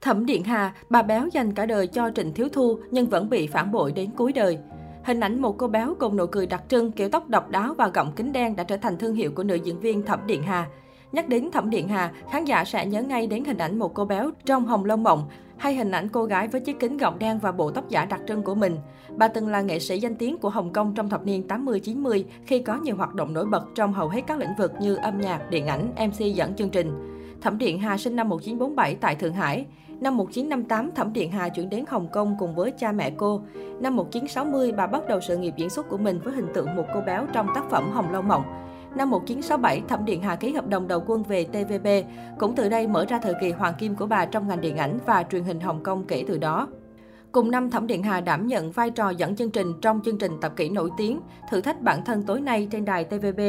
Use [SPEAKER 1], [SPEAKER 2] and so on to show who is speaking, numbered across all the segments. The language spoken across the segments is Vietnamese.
[SPEAKER 1] Thẩm Điện Hà, bà béo dành cả đời cho Trịnh Thiếu Thu nhưng vẫn bị phản bội đến cuối đời. Hình ảnh một cô béo cùng nụ cười đặc trưng, kiểu tóc độc đáo và gọng kính đen đã trở thành thương hiệu của nữ diễn viên Thẩm Điện Hà. Nhắc đến Thẩm Điện Hà, khán giả sẽ nhớ ngay đến hình ảnh một cô béo trong Hồng Lông Mộng hay hình ảnh cô gái với chiếc kính gọng đen và bộ tóc giả đặc trưng của mình. Bà từng là nghệ sĩ danh tiếng của Hồng Kông trong thập niên 80-90 khi có nhiều hoạt động nổi bật trong hầu hết các lĩnh vực như âm nhạc, điện ảnh, MC dẫn chương trình. Thẩm Điện Hà sinh năm 1947 tại Thượng Hải. Năm 1958, Thẩm Điện Hà chuyển đến Hồng Kông cùng với cha mẹ cô. Năm 1960, bà bắt đầu sự nghiệp diễn xuất của mình với hình tượng một cô béo trong tác phẩm Hồng Lâu Mộng. Năm 1967, Thẩm Điện Hà ký hợp đồng đầu quân về TVB. Cũng từ đây mở ra thời kỳ hoàng kim của bà trong ngành điện ảnh và truyền hình Hồng Kông kể từ đó. Cùng năm, Thẩm Điện Hà đảm nhận vai trò dẫn chương trình trong chương trình tập kỹ nổi tiếng Thử thách bản thân tối nay trên đài TVB.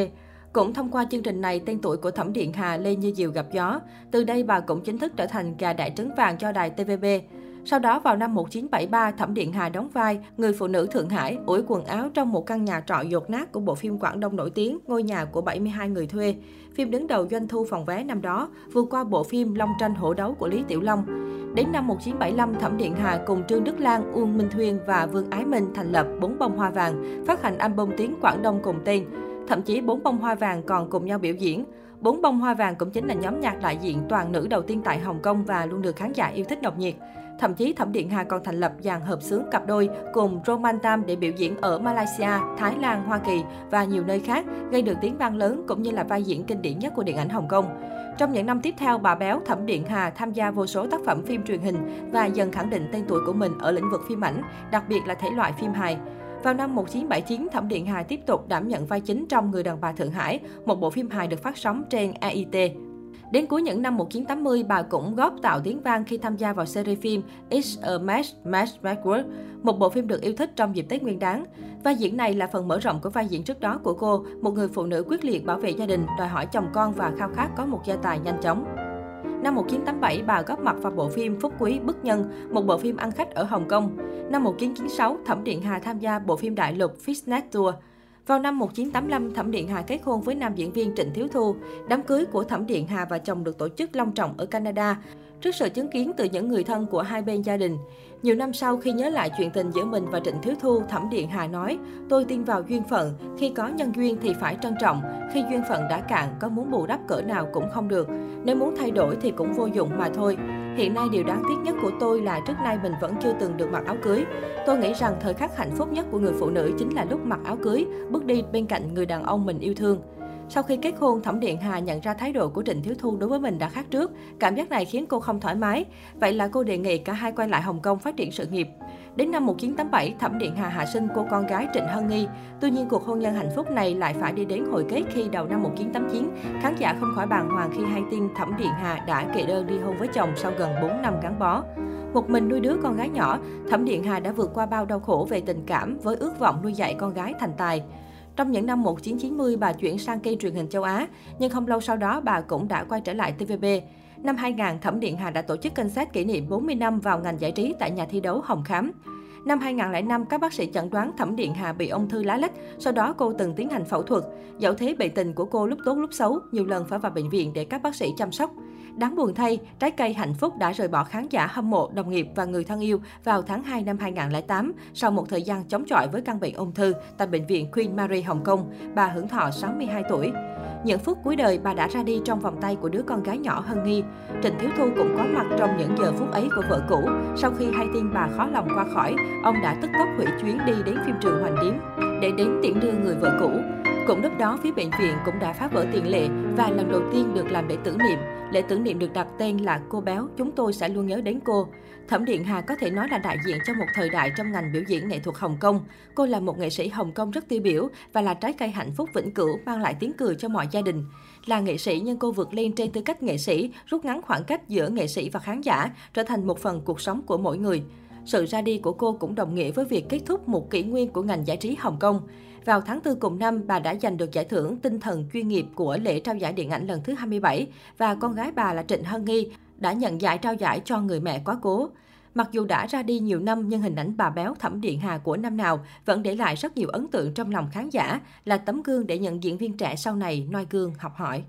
[SPEAKER 1] Cũng thông qua chương trình này, tên tuổi của Thẩm Điện Hà lên như diều gặp gió. Từ đây bà cũng chính thức trở thành gà đại trứng vàng cho đài TVB. Sau đó vào năm 1973, Thẩm Điện Hà đóng vai người phụ nữ Thượng Hải ủi quần áo trong một căn nhà trọ dột nát của bộ phim Quảng Đông nổi tiếng Ngôi nhà của 72 người thuê. Phim đứng đầu doanh thu phòng vé năm đó, vượt qua bộ phim Long tranh hổ đấu của Lý Tiểu Long. Đến năm 1975, Thẩm Điện Hà cùng Trương Đức Lan, Uông Minh Thuyên và Vương Ái Minh thành lập Bốn bông hoa vàng, phát hành album tiếng Quảng Đông cùng tên. Thậm chí bốn bông hoa vàng còn cùng nhau biểu diễn. Bốn bông hoa vàng cũng chính là nhóm nhạc đại diện toàn nữ đầu tiên tại Hồng Kông và luôn được khán giả yêu thích nồng nhiệt. Thậm chí Thẩm Điện Hà còn thành lập dàn hợp xướng cặp đôi cùng Roman Tam để biểu diễn ở Malaysia, Thái Lan, Hoa Kỳ và nhiều nơi khác, gây được tiếng vang lớn cũng như là vai diễn kinh điển nhất của điện ảnh Hồng Kông. Trong những năm tiếp theo, bà Béo Thẩm Điện Hà tham gia vô số tác phẩm phim truyền hình và dần khẳng định tên tuổi của mình ở lĩnh vực phim ảnh, đặc biệt là thể loại phim hài. Vào năm 1979, Thẩm Điện Hà tiếp tục đảm nhận vai chính trong Người đàn bà Thượng Hải, một bộ phim hài được phát sóng trên AIT. Đến cuối những năm 1980, bà cũng góp tạo tiếng vang khi tham gia vào series phim It's a Match, Match Backward, một bộ phim được yêu thích trong dịp Tết Nguyên đán. Vai diễn này là phần mở rộng của vai diễn trước đó của cô, một người phụ nữ quyết liệt bảo vệ gia đình, đòi hỏi chồng con và khao khát có một gia tài nhanh chóng. Năm 1987, bà góp mặt vào bộ phim Phúc Quý Bức Nhân, một bộ phim ăn khách ở Hồng Kông. Năm 1996, Thẩm Điện Hà tham gia bộ phim đại lục Fishnet Tour. Vào năm 1985, Thẩm Điện Hà kết hôn với nam diễn viên Trịnh Thiếu Thu. Đám cưới của Thẩm Điện Hà và chồng được tổ chức long trọng ở Canada, trước sự chứng kiến từ những người thân của hai bên gia đình. Nhiều năm sau khi nhớ lại chuyện tình giữa mình và Trịnh Thiếu Thu, Thẩm Điện Hà nói, tôi tin vào duyên phận, khi có nhân duyên thì phải trân trọng, khi duyên phận đã cạn, có muốn bù đắp cỡ nào cũng không được, nếu muốn thay đổi thì cũng vô dụng mà thôi. Hiện nay điều đáng tiếc nhất của tôi là trước nay mình vẫn chưa từng được mặc áo cưới. Tôi nghĩ rằng thời khắc hạnh phúc nhất của người phụ nữ chính là lúc mặc áo cưới, bước đi bên cạnh người đàn ông mình yêu thương. Sau khi kết hôn, Thẩm Điện Hà nhận ra thái độ của Trịnh Thiếu Thu đối với mình đã khác trước. Cảm giác này khiến cô không thoải mái. Vậy là cô đề nghị cả hai quay lại Hồng Kông phát triển sự nghiệp. Đến năm 1987, Thẩm Điện Hà hạ sinh cô con gái Trịnh Hân Nghi. Tuy nhiên, cuộc hôn nhân hạnh phúc này lại phải đi đến hồi kết khi đầu năm 1989, khán giả không khỏi bàng hoàng khi hay tin Thẩm Điện Hà đã kệ đơn ly hôn với chồng sau gần 4 năm gắn bó. Một mình nuôi đứa con gái nhỏ, Thẩm Điện Hà đã vượt qua bao đau khổ về tình cảm với ước vọng nuôi dạy con gái thành tài. Trong những năm 1990, bà chuyển sang kênh truyền hình châu Á, nhưng không lâu sau đó bà cũng đã quay trở lại TVB. Năm 2000, Thẩm Điện Hà đã tổ chức kênh xét kỷ niệm 40 năm vào ngành giải trí tại nhà thi đấu Hồng Khám. Năm 2005, các bác sĩ chẩn đoán Thẩm Điện Hà bị ung thư lá lách, sau đó cô từng tiến hành phẫu thuật. Dẫu thế bệnh tình của cô lúc tốt lúc xấu, nhiều lần phải vào bệnh viện để các bác sĩ chăm sóc. Đáng buồn thay, trái cây hạnh phúc đã rời bỏ khán giả hâm mộ, đồng nghiệp và người thân yêu vào tháng 2 năm 2008 sau một thời gian chống chọi với căn bệnh ung thư tại bệnh viện Queen Mary Hồng Kông. Bà hưởng thọ 62 tuổi. Những phút cuối đời, bà đã ra đi trong vòng tay của đứa con gái nhỏ Hân Nghi. Trịnh Thiếu Thu cũng có mặt trong những giờ phút ấy của vợ cũ. Sau khi hay tin bà khó lòng qua khỏi, ông đã tức tốc hủy chuyến đi đến phim trường Hoành Điếm để đến tiễn đưa người vợ cũ. Cũng lúc đó, phía bệnh viện cũng đã phá vỡ tiền lệ và lần đầu tiên được làm lễ tưởng niệm. Lễ tưởng niệm được đặt tên là Cô Béo, chúng tôi sẽ luôn nhớ đến cô. Thẩm Điện Hà có thể nói là đại diện cho một thời đại trong ngành biểu diễn nghệ thuật Hồng Kông. Cô là một nghệ sĩ Hồng Kông rất tiêu biểu và là trái cây hạnh phúc vĩnh cửu mang lại tiếng cười cho mọi gia đình. Là nghệ sĩ nhưng cô vượt lên trên tư cách nghệ sĩ, rút ngắn khoảng cách giữa nghệ sĩ và khán giả, trở thành một phần cuộc sống của mỗi người. Sự ra đi của cô cũng đồng nghĩa với việc kết thúc một kỷ nguyên của ngành giải trí Hồng Kông. Vào tháng 4 cùng năm, bà đã giành được giải thưởng tinh thần chuyên nghiệp của lễ trao giải điện ảnh lần thứ 27 và con gái bà là Trịnh Hân Nghi đã nhận giải trao giải cho người mẹ quá cố. Mặc dù đã ra đi nhiều năm nhưng hình ảnh bà béo Thẩm Điện Hà của năm nào vẫn để lại rất nhiều ấn tượng trong lòng khán giả, là tấm gương để nhận diễn viên trẻ sau này noi gương học hỏi.